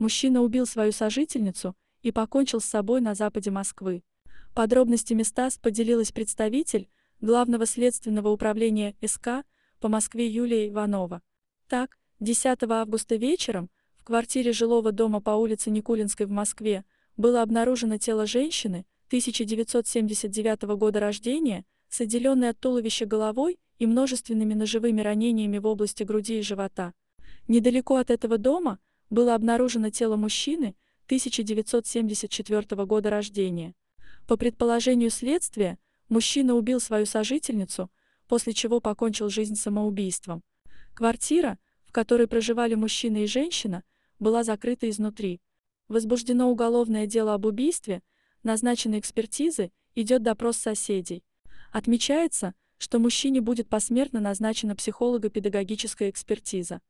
мужчина убил свою сожительницу и покончил с собой на западе Москвы. Подробностями СТАС поделилась представитель Главного следственного управления СК по Москве Юлия Иванова. Так, 10 августа вечером в квартире жилого дома по улице Никулинской в Москве было обнаружено тело женщины 1979 года рождения с отделенной от туловища головой и множественными ножевыми ранениями в области груди и живота. Недалеко от этого дома было обнаружено тело мужчины 1974 года рождения. По предположению следствия, мужчина убил свою сожительницу, после чего покончил жизнь самоубийством. Квартира, в которой проживали мужчина и женщина, была закрыта изнутри. Возбуждено уголовное дело об убийстве, назначены экспертизы, идет допрос соседей. Отмечается, что мужчине будет посмертно назначена психолого-педагогическая экспертиза.